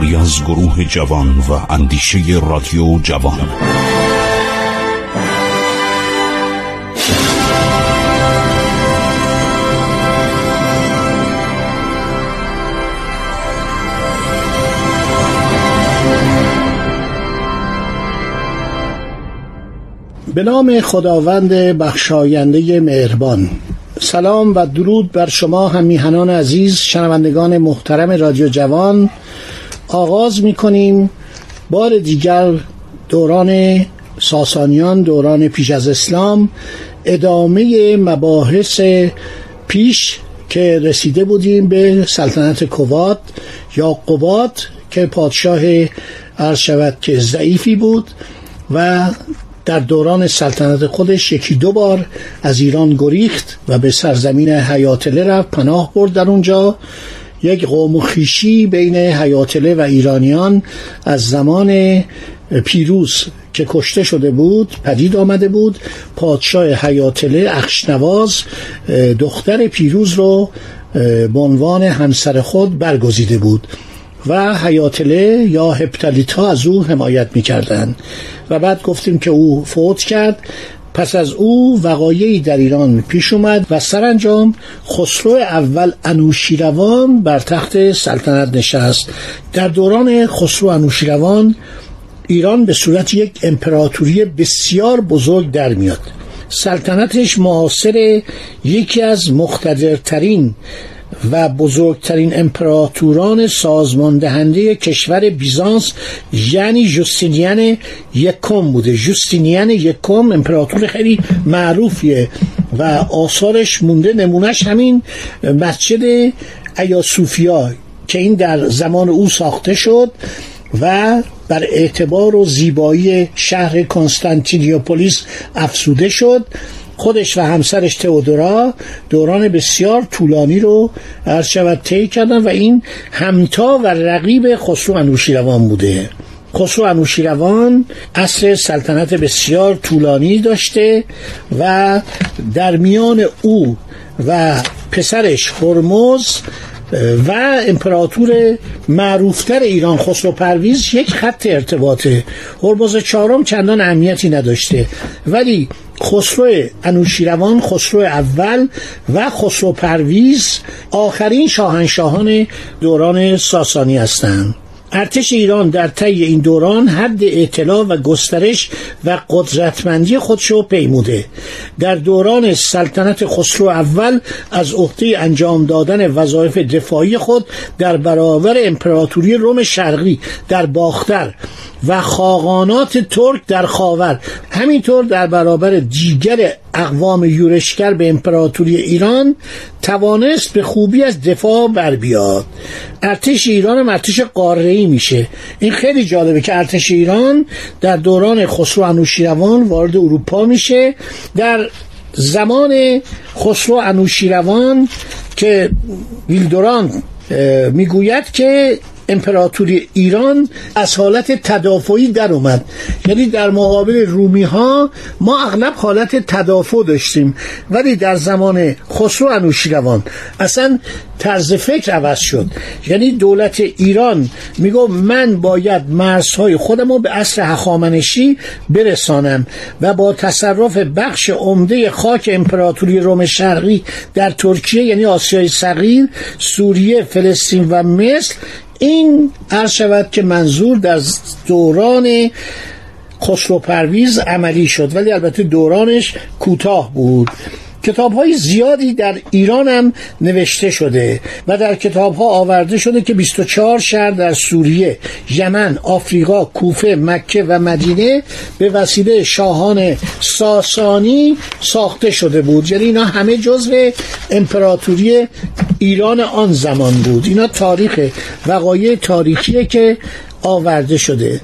کاری از گروه جوان و اندیشه رادیو جوان. به نام خداوند بخشاینده مهربان. سلام و درود بر شما هم میهنان عزیز شنوندگان محترم رادیو جوان. آغاز می کنیم بار دیگر دوران ساسانیان دوران پیش از اسلام ادامه مباحث پیش که رسیده بودیم به سلطنت کوات یا قبات که پادشاه عرض شود که ضعیفی بود و در دوران سلطنت خودش یکی دو بار از ایران گریخت و به سرزمین حیاتله رفت پناه برد در اونجا. یک قوم و خیشی بین حیاتله و ایرانیان از زمان پیروز که کشته شده بود پدید آمده بود پادشاه حیاتله اخشنواز دختر پیروز رو به عنوان همسر خود برگزیده بود و حیاتله یا هپتالیتا از او حمایت می‌کردند. و بعد گفتیم که او فوت کرد. پس از او وقایعی در ایران پیش اومد و سرانجام خسرو اول انوشیروان بر تخت سلطنت نشست. در دوران خسرو انوشیروان ایران به صورت یک امپراتوری بسیار بزرگ در میاد. سلطنتش معاصر یکی از مقتدرترین و بزرگترین امپراتوران سازمان دهنده کشور بیزانس یعنی جوستینیان یکم بوده. جوستینیان یکم امپراتور خیلی معروفیه و آثارش مونده نمونهش همین مسجد ایاسوفیا که این در زمان او ساخته شد و بر اعتبار و زیبایی شهر کنستانتینیوپولیس افسوده شد. خودش و همسرش تئودورا دوران بسیار طولانی رو عرض شود طی کردن و این همتا و رقیب خسرو انوشیروان بوده. خسرو انوشیروان اصر سلطنت بسیار طولانی داشته و در میان او و پسرش هرمز و امپراتور معروفتر ایران خسرو پرویز یک خط ارتباطه هرمز چهارم چندان اهمیتی نداشته. ولی خسرو انوشیروان خسرو اول و خسرو پرویز آخرین شاهنشاهان دوران ساسانی هستند. ارتش ایران در طی این دوران حد اطلاع و گسترش و قدرتمندی خودشو پیموده. در دوران سلطنت خسرو اول از عهده انجام دادن وظایف دفاعی خود در برابر امپراتوری روم شرقی در باختر و خاقانات ترک در خاور همینطور در برابر دیگر اقوام یورشگر به امپراتوری ایران توانست به خوبی از دفاع بر بیاد. ارتش ایران هم ارتش قاره میشه. این خیلی جالبه که ارتش ایران در دوران خسرو انوشیروان وارد اروپا میشه. در زمان خسرو انوشیروان که ویلدوران می‌گوید که امپراتوری ایران از حالت تدافعی در اومد. یعنی در مقابل رومی ها ما اغلب حالت تدافع داشتیم ولی در زمان خسرو انوشیروان اصلا طرز فکر عوض شد. یعنی دولت ایران میگو من باید مرزهای خودم رو به اصر هخامنشی برسانم و با تصرف بخش عمده خاک امپراتوری روم شرقی در ترکیه یعنی آسیای صغیر سوریه فلسطین و مصر این عرض شود که منظور در دوران خسرو پرویز عملی شد ولی البته دورانش کوتاه بود. کتاب های زیادی در ایران هم نوشته شده و در کتاب ها آورده شده که 24 شهر در سوریه یمن آفریقا کوفه مکه و مدینه به وسیله شاهان ساسانی ساخته شده بود. یعنی اینا همه جزو امپراتوری ایران آن زمان بود. اینا تاریخ وقایع تاریخیه که آورده شده.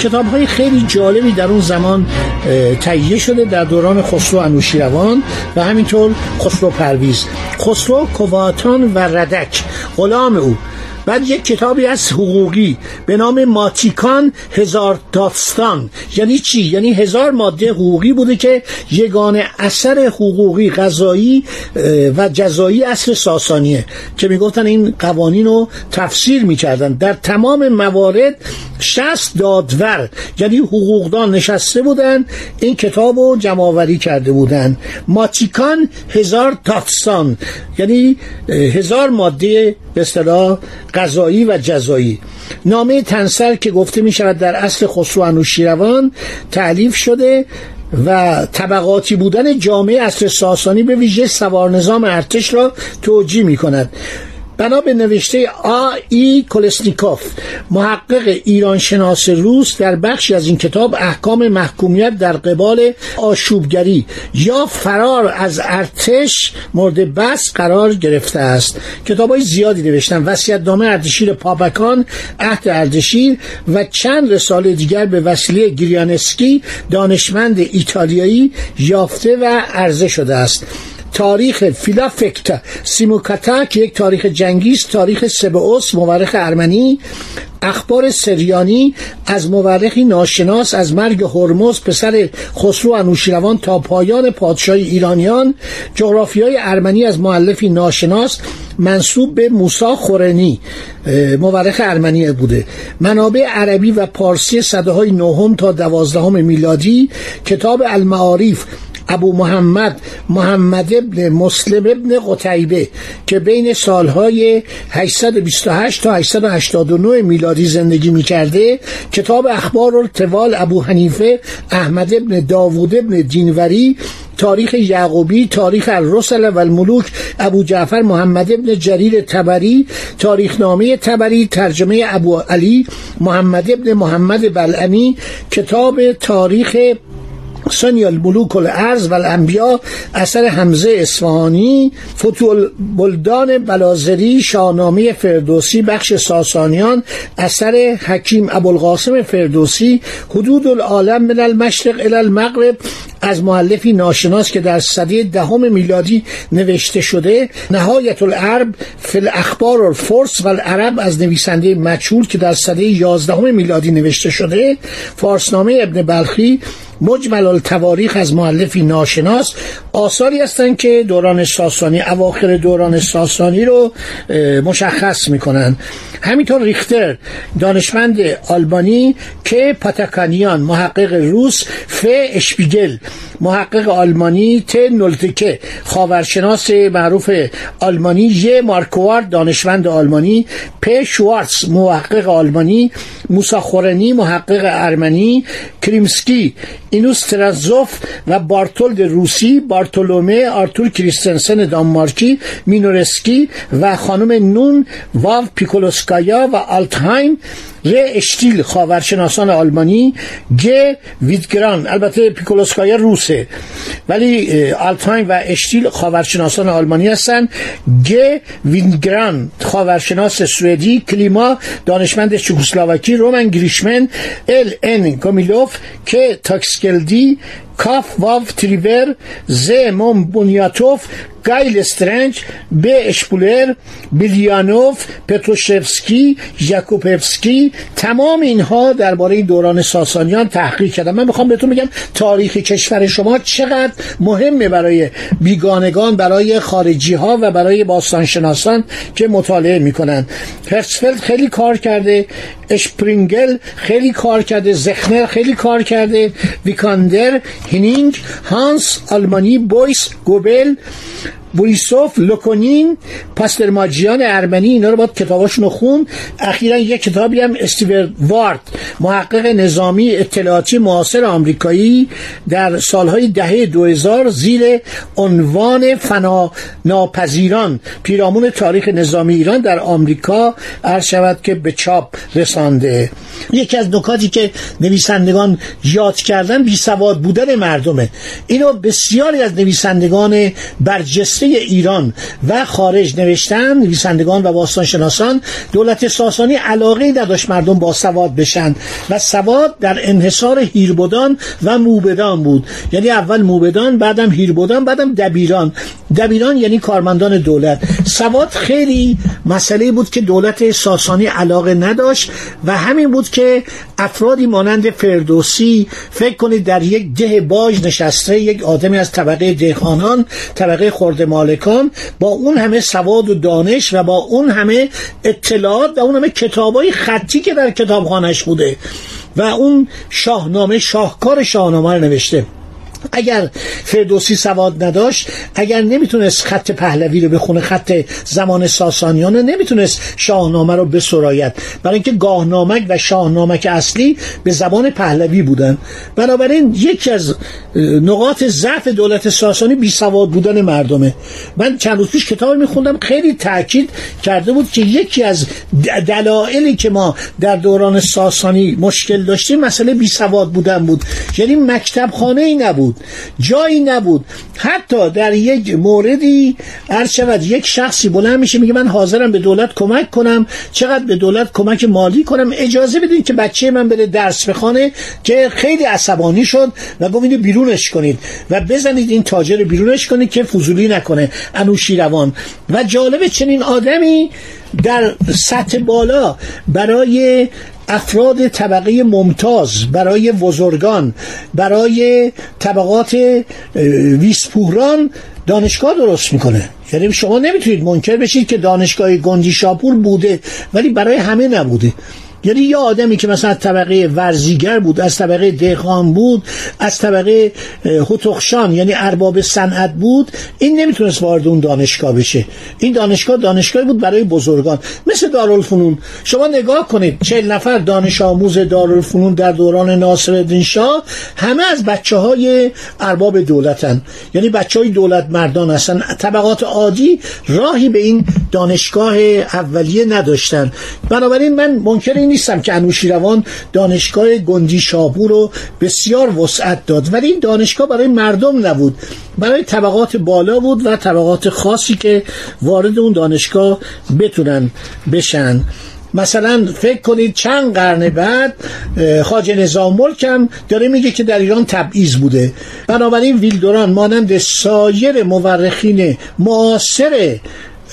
کتاب های خیلی جالبی در اون زمان تهیه شده در دوران خسرو انوشیروان و همینطور خسرو پرویز. خسرو کواتان و ردک غلام او. بعد یک کتابی از حقوقی به نام ماتیکان هزار داستان. یعنی چی؟ یعنی هزار ماده حقوقی بوده که یگان اثر حقوقی غذایی و جزایی اصر ساسانیه که می‌گفتن این قوانین رو تفسیر می‌کردن. در تمام موارد شست دادور یعنی حقوقدان نشسته بودن این کتاب رو جمعآوری کرده بودن. ماتیکان هزار داستان یعنی هزار ماده به اصطلاح قضایی و جزایی. نامه تنسر که گفته می شود در اصل خسرو انوشیروان تعلیف شده و طبقاتی بودن جامعه اصل ساسانی به ویژه سوار نظام ارتش را توجیه می کند. بنا به نوشته آ ای کلسنیکوف محقق ایران شناس روس در بخشی از این کتاب احکام محکومیت در قبال آشوبگری یا فرار از ارتش مورد بس قرار گرفته است. کتاب های زیادی نوشتن وسیعت نامه اردشیر پاپکان عهد اردشیر و چند رساله دیگر به وسیله گریانسکی دانشمند ایتالیایی یافته و عرضه شده است. تاریخ فیلافکت سیموکاتا که یک تاریخ جنگی است تاریخ سبئوس مورخ ارمنی اخبار سریانی از مورخی ناشناس از مرگ هرمز پسر خسرو انوشیروان تا پایان پادشاهی ایرانیان جغرافی های ارمنی از معلفی ناشناس منصوب به موسا خورنی مورخ ارمنی بوده. منابع عربی و پارسی صده های نهم تا دوازدهم میلادی کتاب المعارف ابو محمد محمد ابن مسلم ابن قتیبه که بین سالهای 828 تا 889 میلادی زندگی می‌کرده کتاب اخبار التوال ابو حنیفه احمد ابن داوود ابن دینوری تاریخ یعقوبی تاریخ الرسل و الملوک ابو جعفر محمد ابن جریر تبری تاریخنامه تبری ترجمه ابو علی محمد ابن محمد بلعمی کتاب تاریخ سنی الملوک الارض و الانبیا اثر حمزه اصفهانی فتول بلدان بلازری شاهنامه فردوسی بخش ساسانیان اثر حکیم ابوالقاسم فردوسی حدود العالم من المشرق الى المغرب از معلفی ناشناس که در سده دهم میلادی نوشته شده نهایت العرب فی الاخبار الفرس و العرب از نویسنده مچهول که در سده یازدهم میلادی نوشته شده. فارسنامه ابن بلخی مجمل التواریخ از معلفی ناشناس. آثاری هستند که دوران ساسانی اواخر دوران ساسانی رو مشخص می‌کنن همینطور ریختر دانشمند آلبانی که پاتاکانیان محقق روس ف اشپیگل محقق آلمانی ت نولتکه. خاورشناس معروف آلمانی ی مارکوارد دانشمند آلمانی پ شوارتز محقق آلمانی موسی خورنی محقق ارمنی کریمسکی اینوسترانتسف و بارتولد روسی بارتولومه آرتور کریستنسن دانمارکی مینورسکی و خانم نون واو پیگولوسکایا و آلتهایم ر اشتیل خاورشناسان آلمانی گ ویدگران البته پیگولوسکایا روسه. ولی آلتهایم و اشتیل خاورشناسان آلمانی هستند گ ویدگران خاورشناس سوئدی کلیما دانشمند چکسلواکی رومن گریشمن ال ان کومیلوف که تاکسکلدی کاف واف تریور ز موم بونیاتوف گایل استرنج به اشپولر بیلیانوف پتروشفسکی ژاکوپفسکی تمام اینها درباره دوران ساسانیان تحقیق کردن من می‌خوام بهتون بگم تاریخ کشور شما چقدر مهمه برای بیگانگان برای خارجی ها و برای باستانشناسان که مطالعه می‌کنن. هرتسفلد خیلی کار کرده اشپرینگل خیلی کار کرده زخنر خیلی کار کرده ویکاندر هنینگ هانس آلمانی بویس گوبل بوریسوف لوکونین پاسترماجیان ارمنی اینا رو باید کتاباشون خوند. اخیرا یک کتابی هم استیور وارد محقق نظامی اطلاعاتی معاصر آمریکایی در سالهای دهه 2000 زیر عنوان فنا ناپذیران. پیرامون تاریخ نظامی ایران در آمریکا عرض شود که به چاپ رسانده. یکی از نکاتی که نویسندگان یاد کردن بی سواد بودن مردمه. اینو بسیاری از نویسندگان برجسته ایران و خارج نوشتن نویسندگان و باستانشناسان دولت ساسانی علاقه نداشت مردم با سواد بشن و سواد در انحصار هیربودان و موبدان بود. یعنی اول موبدان بعدم هیربودان بعدم دبیران. دبیران یعنی کارمندان دولت. سواد خیلی مسئله بود که دولت ساسانی علاقه نداشت و همین بود که افرادی مانند فردوسی فکر کنید در یک ده باج نشسته یک آدمی از طبقه دهخانان طبقه خورده مالکان با اون همه سواد و دانش و با اون همه اطلاعات و اون همه کتابای خطی که در کتابخانش بوده و اون شاهنامه شاهکار شاهنامه رو نوشته. اگر فردوسی سواد نداشت اگر نمی‌تونست خط پهلوی رو بخونه خط زمان ساسانیان رو نمی‌تونست شاهنامه رو بسراید برای اینکه گاهنامک و شاهنامک اصلی به زبان پهلوی بودن. بنابراین یکی از نقاط ضعف دولت ساسانی بی سواد بودن مردمه. من چند روز پیش کتاب میخوندم خیلی تاکید کرده بود که یکی از دلایلی که ما در دوران ساسانی مشکل داشتیم مسئله بی سواد بودن بود. یعنی مکتب خانه ای نبود. جایی نبود. حتی در یک موردی هر شود یک شخصی بلند میشه میگه من حاضرم به دولت کمک کنم. چقدر به دولت کمک مالی کنم؟ اجازه بدین که بچه من بره درس بخوانه که خیلی عصبانی شد و گفت بیرونش کنید. و بزنید این تاجر بیرونش کنید که فضولی نکنه. انوشیروان. و جالب چنین آدمی در سطح بالا برای افراد طبقه ممتاز برای بزرگان برای طبقات ویسپوران دانشگاه درست می‌کنه. یعنی شما نمی‌تونید منکر بشید که دانشگاه گندی شاپور بوده ولی برای همه نبوده. یعنی یه آدمی که مثلا طبقه ورزیگر بود از طبقه دهقان بود از طبقه هتخشان یعنی ارباب صنعت بود این نمی‌تونست وارد اون دانشگاه بشه. این دانشگاه دانشگاهی بود برای بزرگان. مثل دارالفنون. شما نگاه کنید چهل نفر دانش آموز دارالفنون در دوران ناصرالدین شاه همه از بچه های ارباب دولتن. یعنی بچه های دولت مردان هستن. طبقات عادی راهی به این دانشگاه اولیه نداشتن. بنابراین من منکر نیستم که انوشیروان دانشگاه گندی شاپور رو بسیار وسعت داد. ولی این دانشگاه برای مردم نبود. برای طبقات بالا بود و طبقات خاصی که وارد اون دانشگاه بتونن بشن. مثلا فکر کنید چند قرن بعد خاج نظام ملک هم داره میگه که در ایران تبعیض بوده. بنابراین ویلدوران مانند سایر مورخین معاصر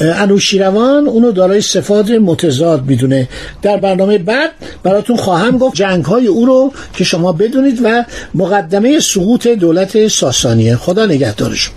انوشیروان اونو دارای صفات متضاد می‌دونه. در برنامه بعد براتون خواهم گفت جنگ های او رو که شما بدونید و مقدمه سقوط دولت ساسانیه. خدا نگهدارشون